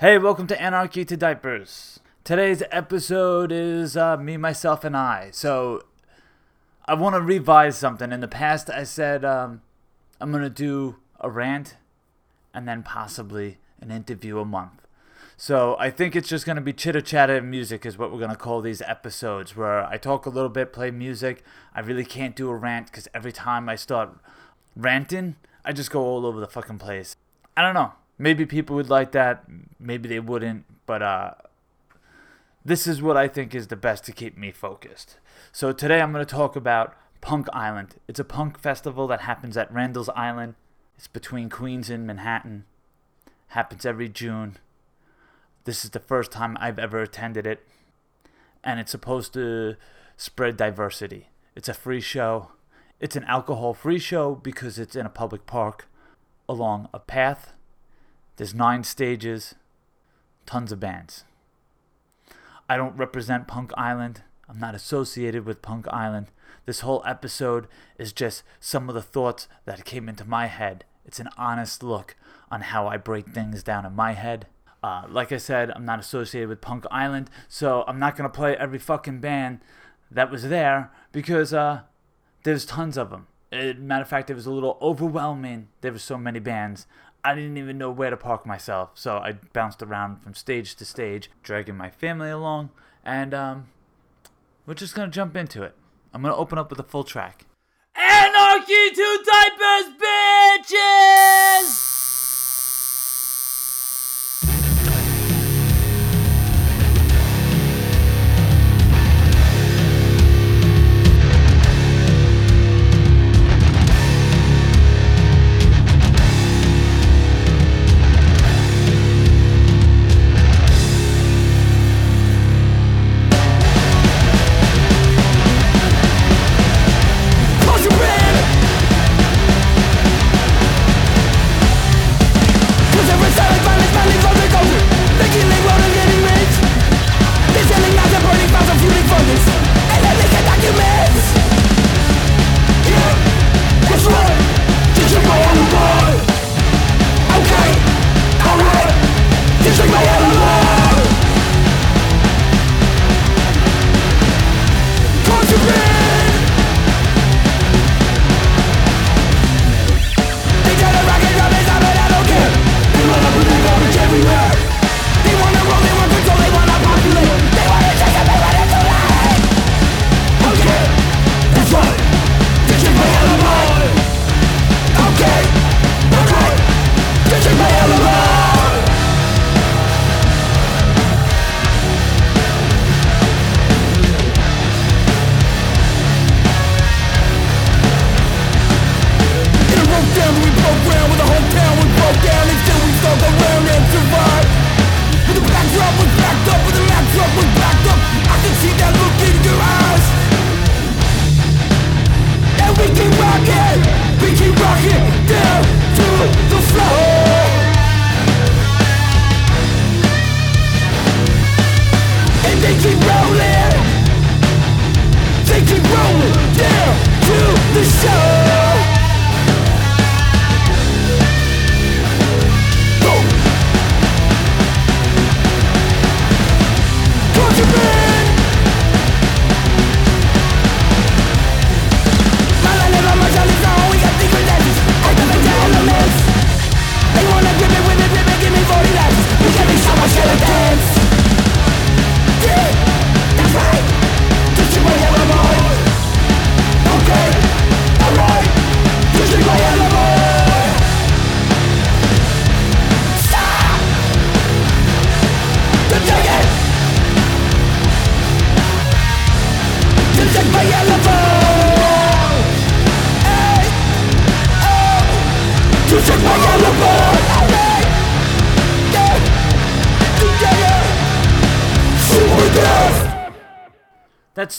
Hey, welcome to Anarchy to Diapers. Today's episode is uh, me, myself, and I. So, I want to revise something. In the past, I said um, I'm going to do a rant and then possibly an interview a month. So, I think it's just going to be chitter chatter and music, is what we're going to call these episodes, where I talk a little bit, play music. I really can't do a rant because every time I start ranting, I just go all over the fucking place. I don't know. Maybe people would like that, maybe they wouldn't, but uh, this is what I think is the best to keep me focused. So today I'm going to talk about Punk Island. It's a punk festival that happens at Randall's Island. It's between Queens and Manhattan. Happens every June. This is the first time I've ever attended it. And it's supposed to spread diversity. It's a free show. It's an alcohol free show because it's in a public park along a path there's nine stages, tons of bands. I don't represent Punk Island. I'm not associated with Punk Island. This whole episode is just some of the thoughts that came into my head. It's an honest look on how I break things down in my head. Uh, like I said, I'm not associated with Punk Island, so I'm not to play every fucking band that was there because uh, there's tons of them. It, matter of fact, it was a little overwhelming. There were so many bands. I didn't even know where to park myself, so I bounced around from stage to stage, dragging my family along, and um, we're just gonna jump into it. I'm gonna open up with a full track. Anarchy to diapers, bitches!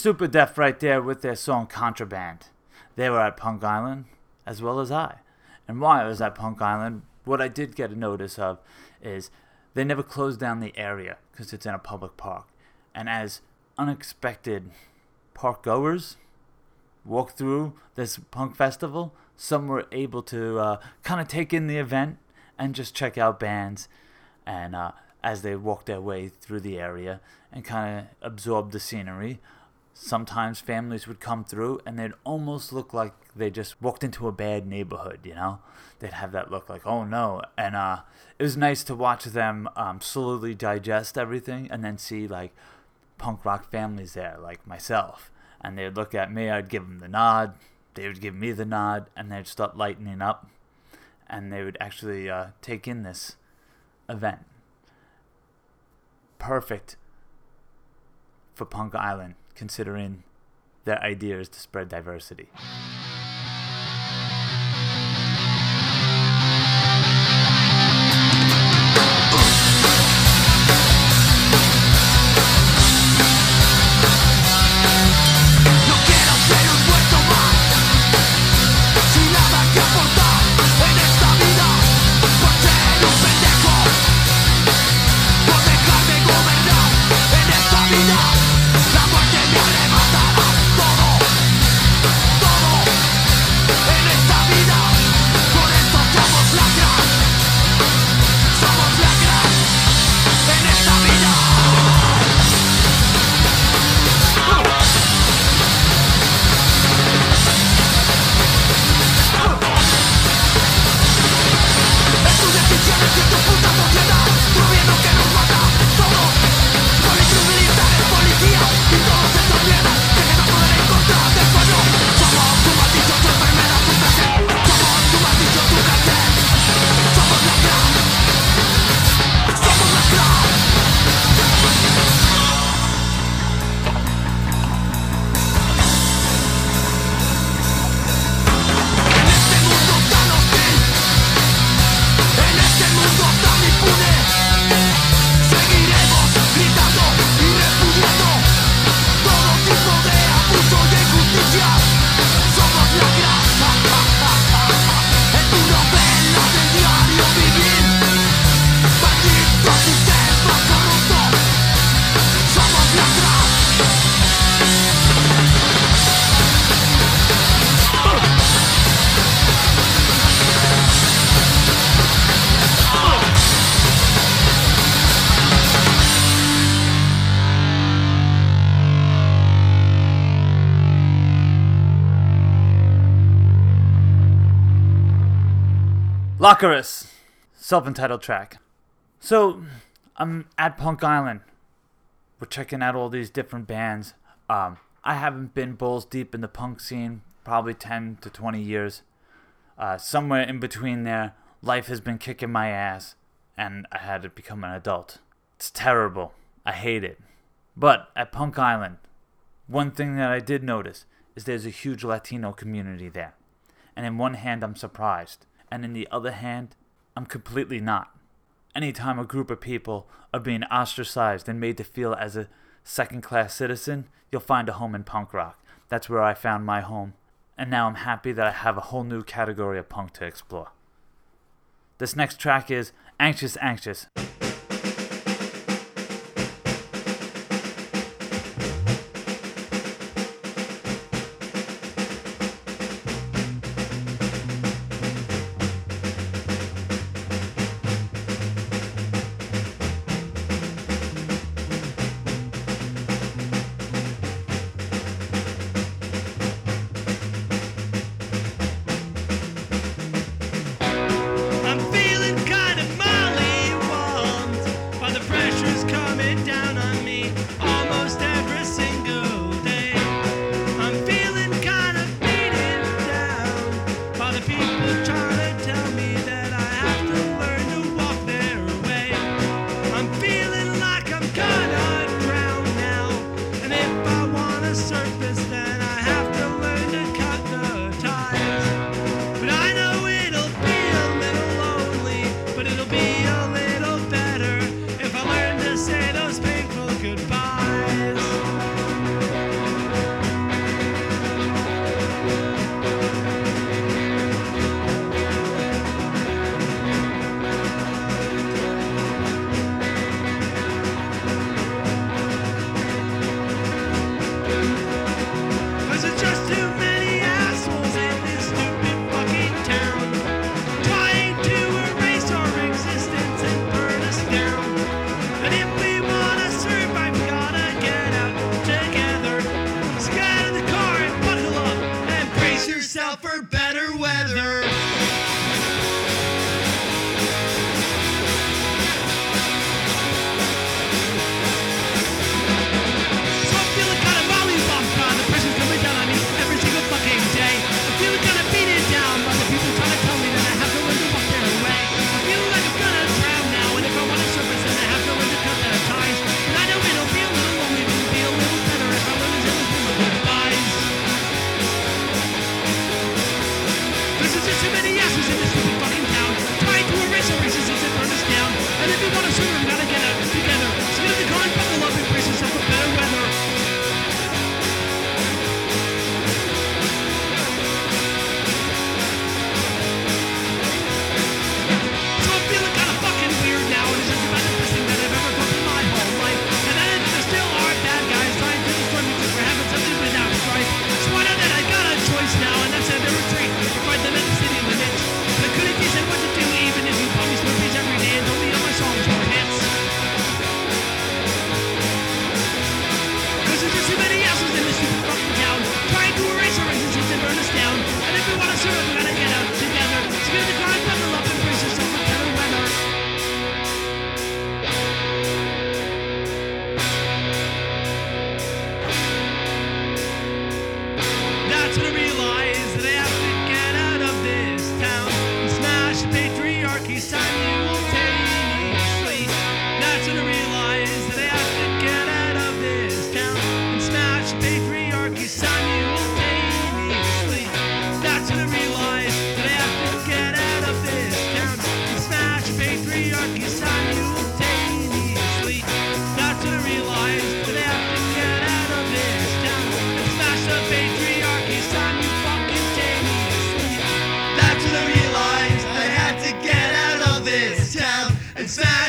That's Superdeaf right there with their song Contraband. They were at Punk Island, as well as I. And while I was at Punk Island, what I did get a notice of is they never closed down the area because it's in a public park. And as unexpected park goers walked through this punk festival, some were able to uh, kind of take in the event and just check out bands. And uh, as they walked their way through the area and kind of absorb the scenery. Sometimes families would come through and they'd almost look like they just walked into a bad neighborhood, you know? They'd have that look like, oh no. And uh, it was nice to watch them um, slowly digest everything and then see like punk rock families there, like myself. And they'd look at me, I'd give them the nod, they would give me the nod, and they'd start lightening up. And they would actually uh, take in this event. Perfect for Punk Island, considering their idea is to spread diversity. Lakras, self entitled track. So, I'm at Punk Island. We're checking out all these different bands. Um, I haven't been balls deep in the punk scene probably 10 to 20 years. Uh, somewhere in between there, life has been kicking my ass, and I had to become an adult. It's terrible. I hate it. But at Punk Island, one thing that I did notice is there's a huge Latino community there. And in one hand, I'm surprised and in the other hand, I'm completely not. Anytime a group of people are being ostracized and made to feel as a second class citizen, you'll find a home in punk rock. That's where I found my home, and now I'm happy that I have a whole new category of punk to explore. This next track is Anxious Anxious.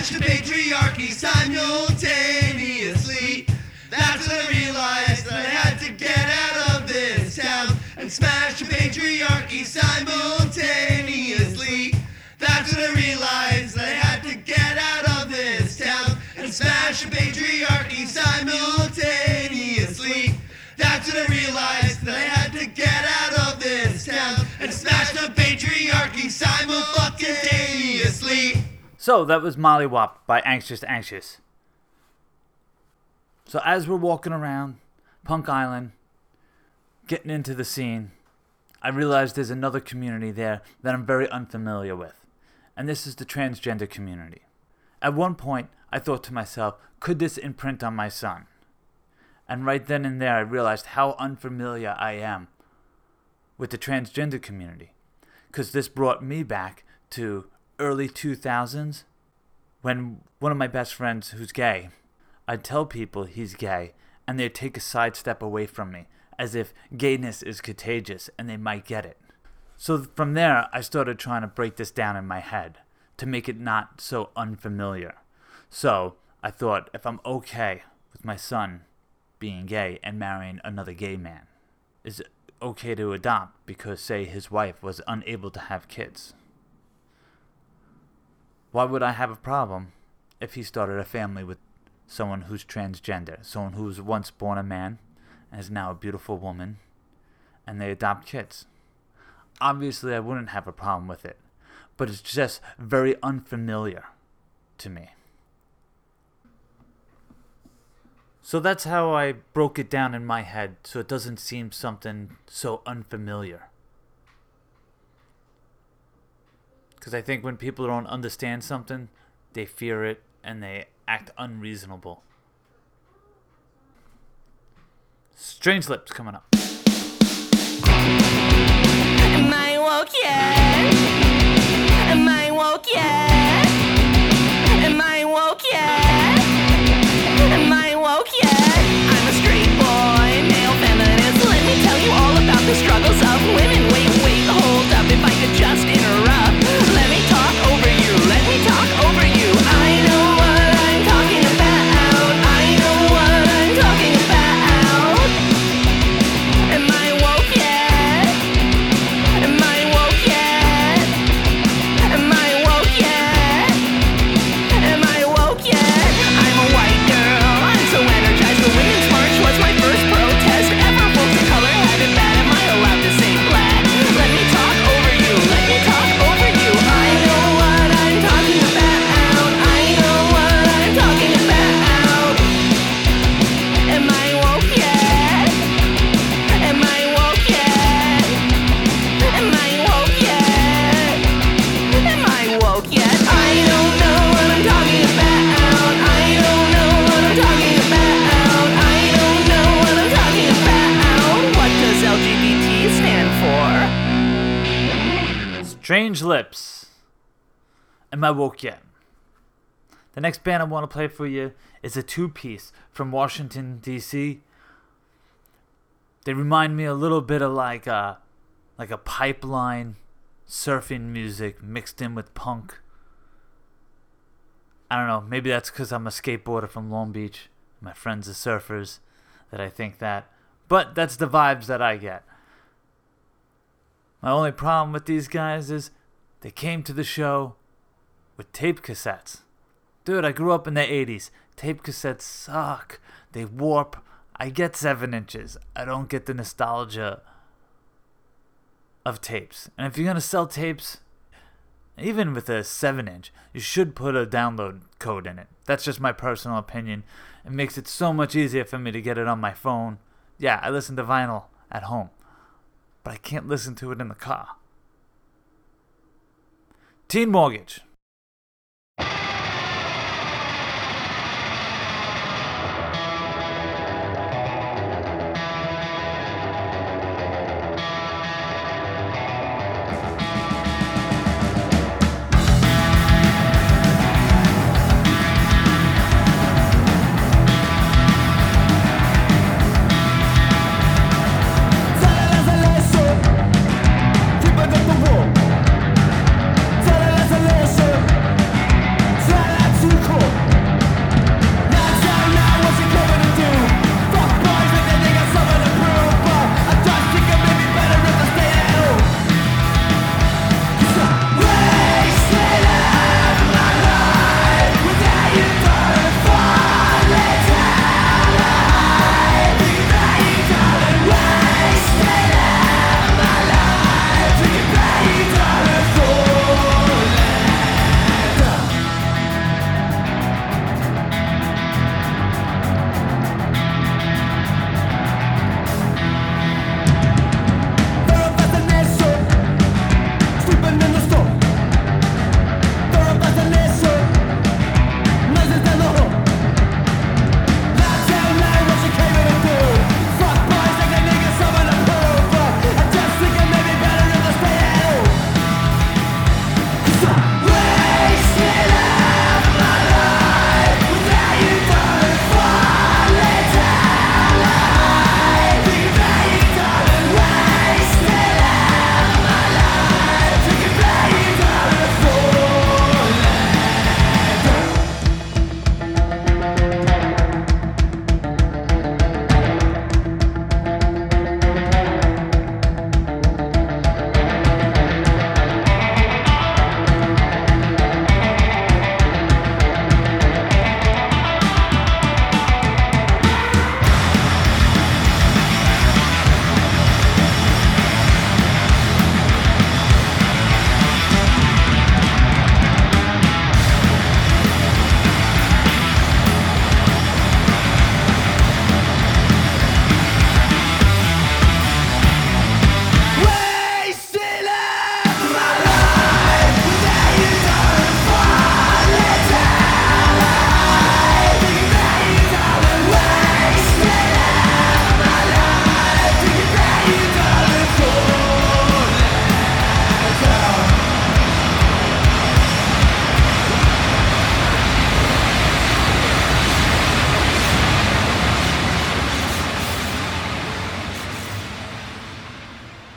Smash the patriarchy simultaneously. That's when I realized that I had to get out of this town and smash the patriarchy simultaneously. That's when I realized So that was Molly Wop by Anxious Anxious. So as we're walking around Punk Island, getting into the scene, I realize there's another community there that I'm very unfamiliar with. And this is the transgender community. At one point, I thought to myself, could this imprint on my son? And right then and there, I realized how unfamiliar I am with the transgender community. Because this brought me back to early 2000s when one of my best friends who's gay, I'd tell people he's gay and they'd take a sidestep away from me as if gayness is contagious and they might get it. So from there, I started trying to break this down in my head to make it not so unfamiliar. So I thought if I'm okay with my son being gay and marrying another gay man, is it okay to adopt because, say, his wife was unable to have kids? Why would I have a problem if he started a family with someone who's transgender, someone who was once born a man and is now a beautiful woman, and they adopt kids? Obviously, I wouldn't have a problem with it, but it's just very unfamiliar to me. So that's how I broke it down in my head so it doesn't seem something so unfamiliar. Because I think when people don't understand something, they fear it and they act unreasonable. Strange Lips coming up. Am I woke yet? Am I woke yet? Am I woke yet? Am I woke yet? Yet? The next band I want to play for you is a two piece from Washington, D.C. They remind me a little bit of like a, like a pipeline surfing music mixed in with punk. I don't know, maybe that's because I'm a skateboarder from Long Beach. My friends are surfers that I think that. But that's the vibes that I get. My only problem with these guys is they came to the show with tape cassettes. Dude, I grew up in the 80s. Tape cassettes suck. They warp. I get 7 inches. I don't get the nostalgia of tapes. And if you're going to sell tapes, even with a 7 inch, you should put a download code in it. That's just my personal opinion. It makes it so much easier for me to get it on my phone. Yeah, I listen to vinyl at home, but I can't listen to it in the car. Teen Mortgage.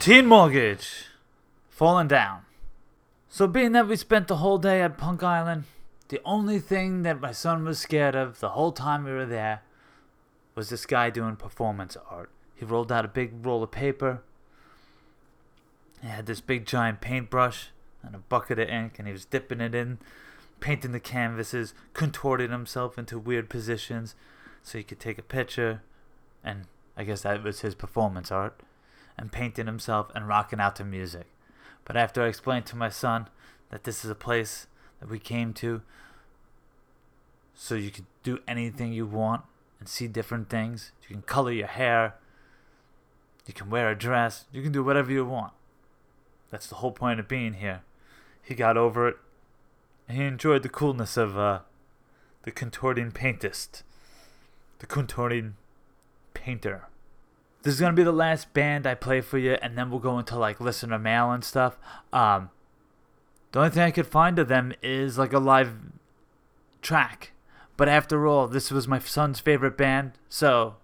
Teen Mortgage, Falling Down. So, being that we spent the whole day at Punk Island, the only thing that my son was scared of the whole time we were there was this guy doing performance art. He rolled out a big roll of paper. He had this big giant paintbrush and a bucket of ink, and he was dipping it in, painting the canvases, contorting himself into weird positions so he could take a picture. And I guess that was his performance art. And painting himself and rocking out to music. But after I explained to my son that this is a place that we came to so you could do anything you want and see different things, you can color your hair, you can wear a dress, you can do whatever you want. That's the whole point of being here. He got over it. He enjoyed the coolness of uh, the contorting paintist, the contorting painter. This is gonna be the last band I play for you, and then we'll go into like listener mail and stuff. Um, the only thing I could find of them is like a live track. But after all, this was my son's favorite band, so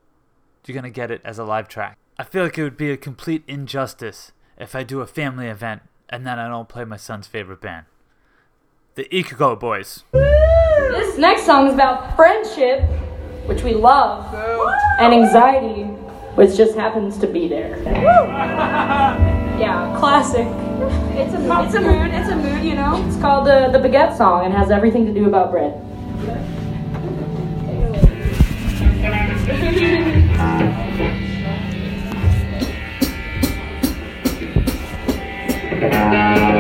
you're gonna get it as a live track. I feel like it would be a complete injustice if I do a family event and then I don't play my son's favorite band. The eCOCOBOYS. This next song is about friendship, which we love, and anxiety, which just happens to be there. yeah, classic. It's a it's a mood. It's a mood, you know. It's called uh, the Baguette Song and has everything to do about bread. I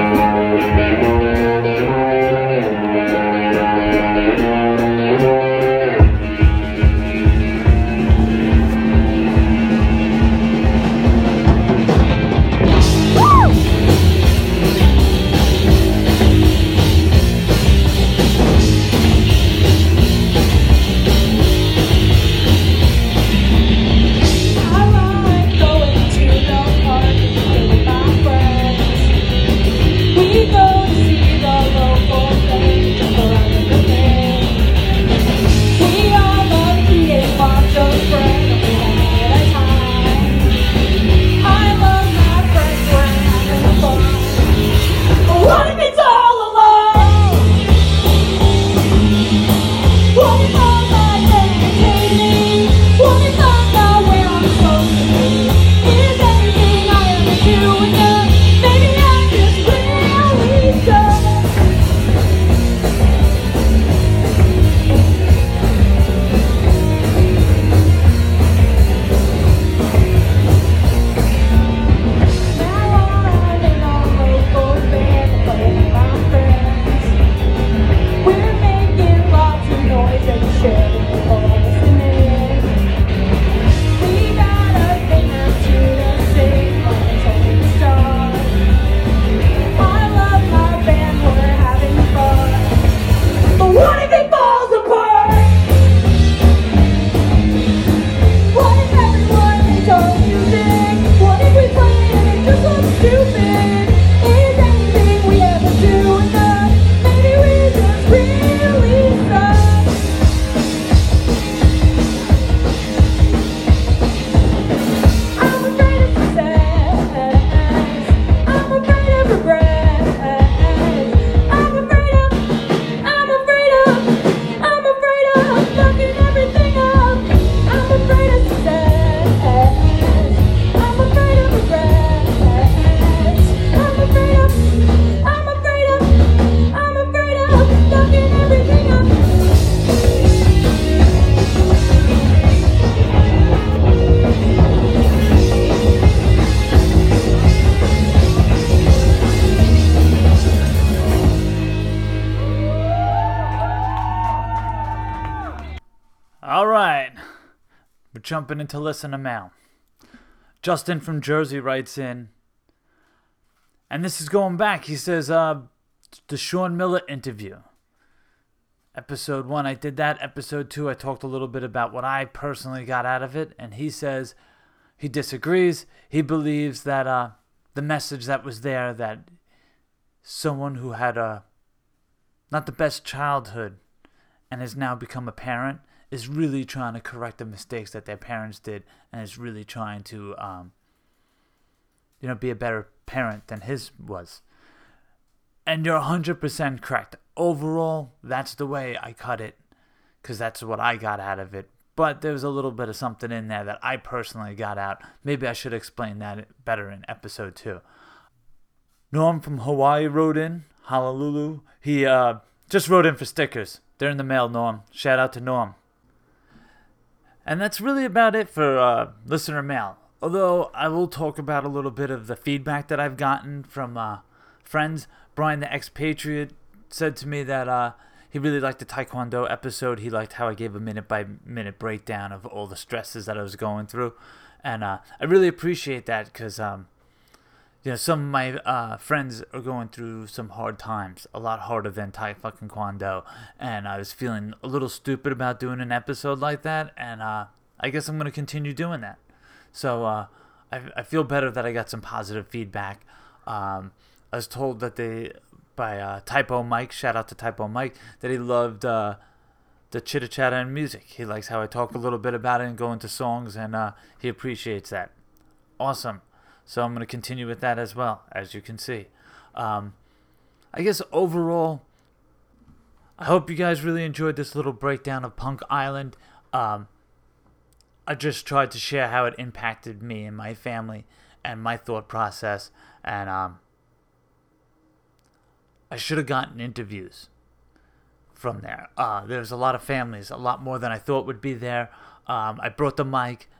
Jumping into listener mail. Justin from Jersey writes in, and this is going back. He says, uh, the Sean Miller interview. Episode one, I did that. Episode two, I talked a little bit about what I personally got out of it. And he says he disagrees. He believes that uh, the message that was there that someone who had a not the best childhood and has now become a parent is really trying to correct the mistakes that their parents did and is really trying to um, you know, be a better parent than his was. And you're 100% correct. Overall, that's the way I cut it because that's what I got out of it. But there's a little bit of something in there that I personally got out. Maybe I should explain that better in episode two. Norm from Hawaii wrote in, Honolulu. He uh, just wrote in for stickers. They're in the mail, Norm. Shout out to Norm. And that's really about it for uh, listener mail. Although I will talk about a little bit of the feedback that I've gotten from uh, friends. Brian, the expatriate, said to me that uh, he really liked the Taekwondo episode. He liked how I gave a minute by minute breakdown of all the stresses that I was going through. And uh, I really appreciate that because um, you know, some of my uh, friends are going through some hard times, a lot harder than Tai fucking Kwando, and I was feeling a little stupid about doing an episode like that, and uh, I guess I'm gonna continue doing that. So uh, I, I feel better that I got some positive feedback. Um, I was told that they by uh, Typo Mike, shout out to Typo Mike, that he loved uh, the chitter chatter and music. He likes how I talk a little bit about it and go into songs, and uh, he appreciates that. Awesome. So I'm going to continue with that as well, as you can see. Um, I guess overall, I hope you guys really enjoyed this little breakdown of Punk Island. Um, I just tried to share how it impacted me and my family and my thought process. And um, I should have gotten interviews from there. Uh, there's a lot of families, a lot more than I thought would be there. Um, I brought the mic.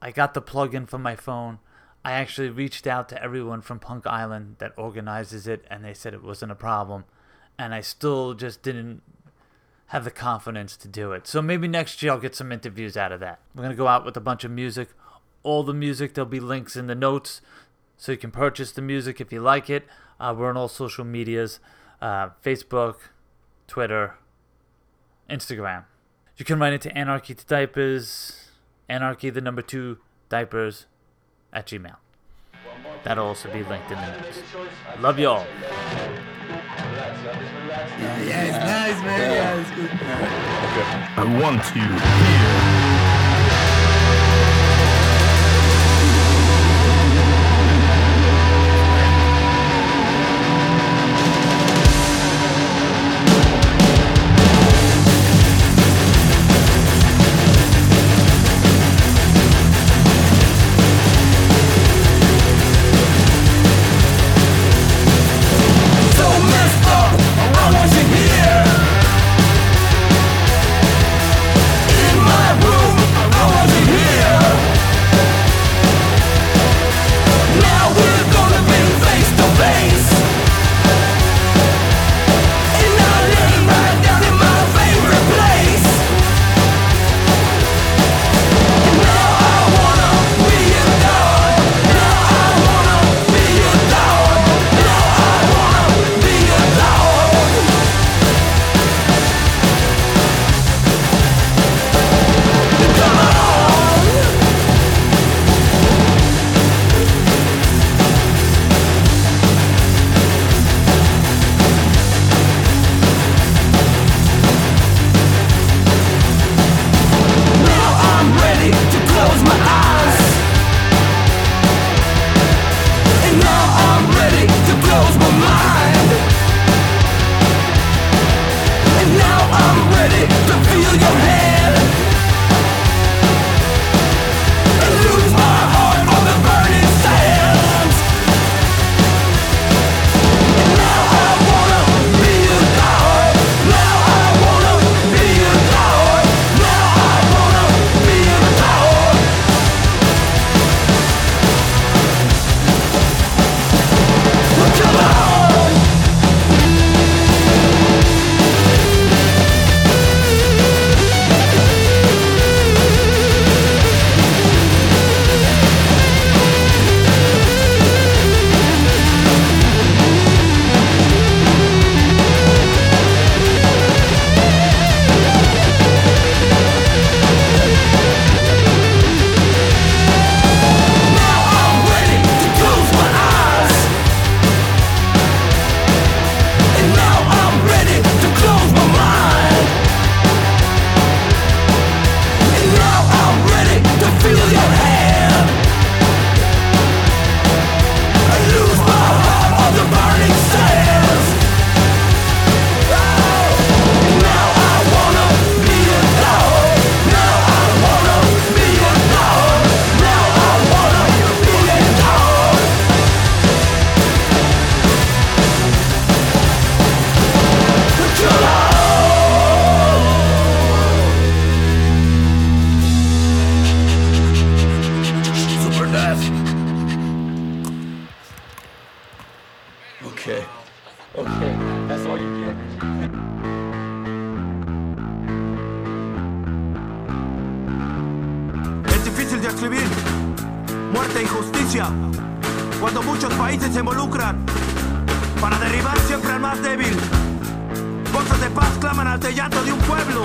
I got the plug-in for my phone. I actually reached out to everyone from Punk Island that organizes it, and they said it wasn't a problem. And I still just didn't have the confidence to do it. So maybe next year I'll get some interviews out of that. We're going to go out with a bunch of music. All the music, there'll be links in the notes so you can purchase the music if you like it. Uh, we're on all social medias uh, Facebook, Twitter, Instagram. You can write into Anarchy to Diapers, Anarchy the number two, Diapers at Gmail. That'll also be linked in the notes. Love y'all. Yeah, it's nice, man. Yeah, it's good. I want you here. Muerte e injusticia. Cuando muchos países se involucran para derribar siempre al más débil. Voces de paz claman ante el llanto de un pueblo.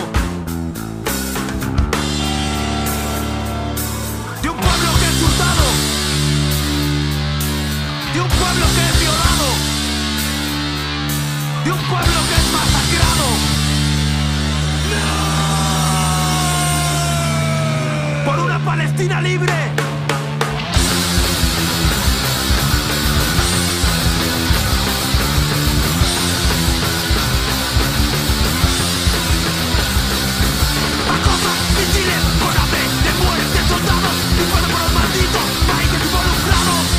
De un pueblo que es hurtado. De un pueblo que es violado. De un pueblo que es masacrado. Por una Palestina libre. Soldados, por malditos países involucrados.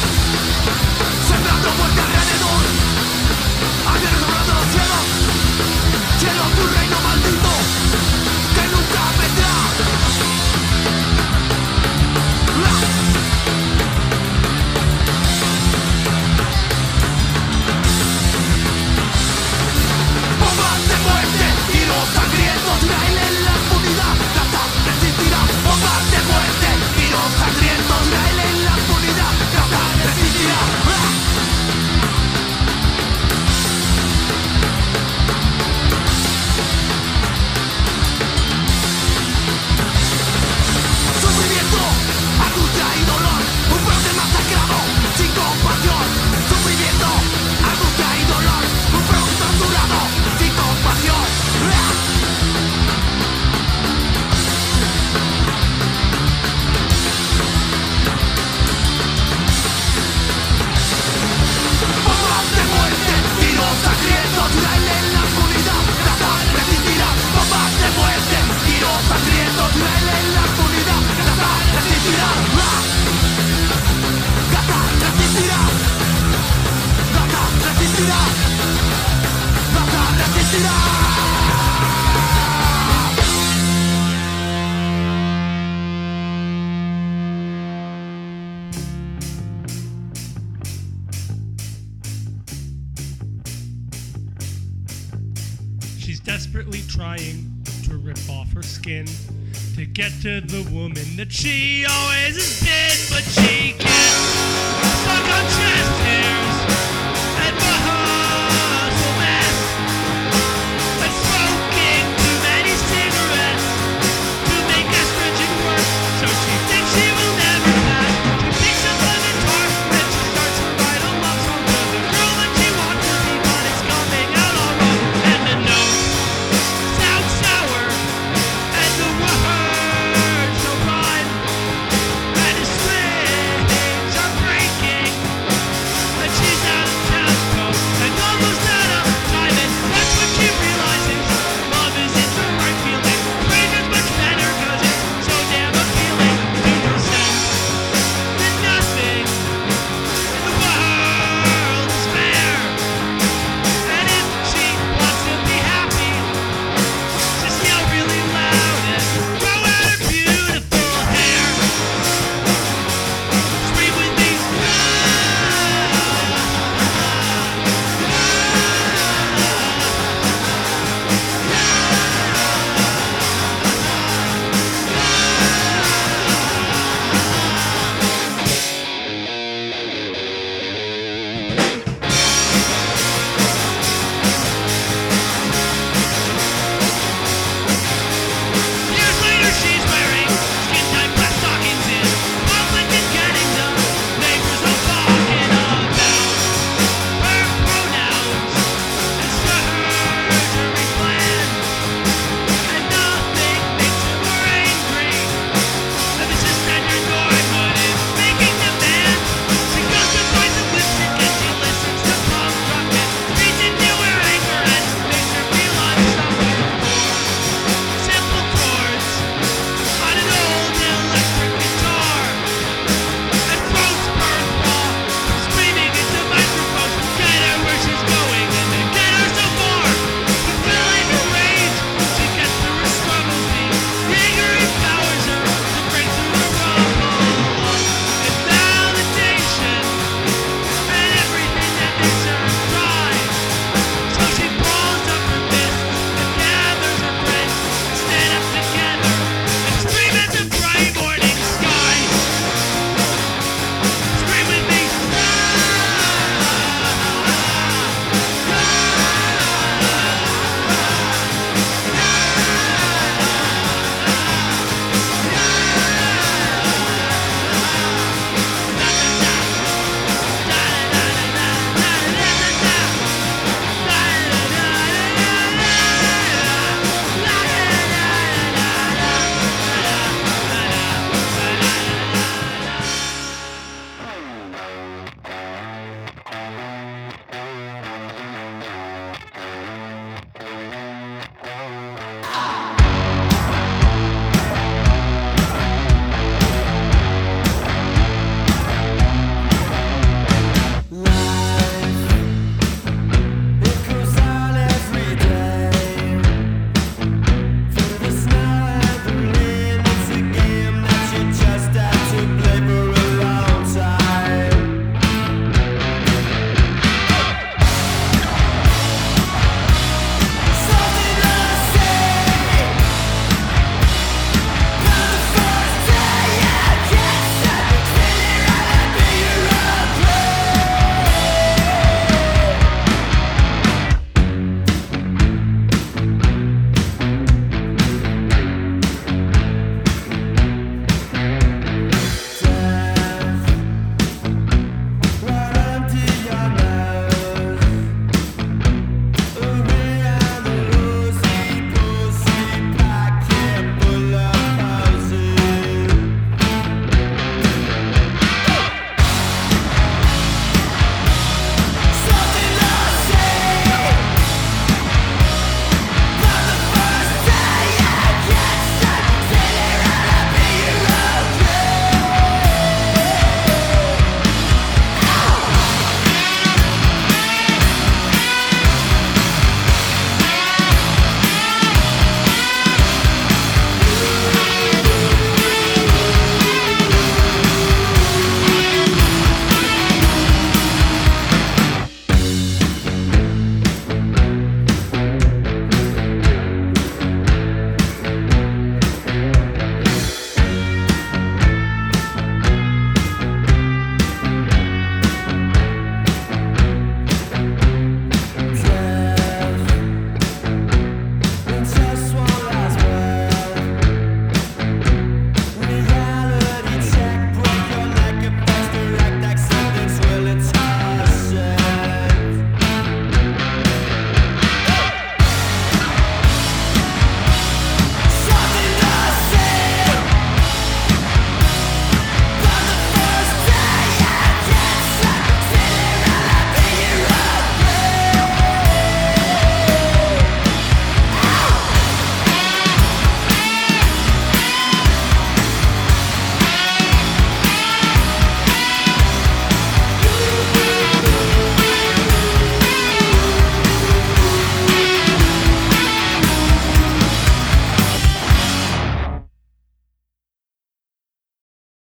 Her skin to get to the woman that she always has been, but she can't. Stuck on chest hair.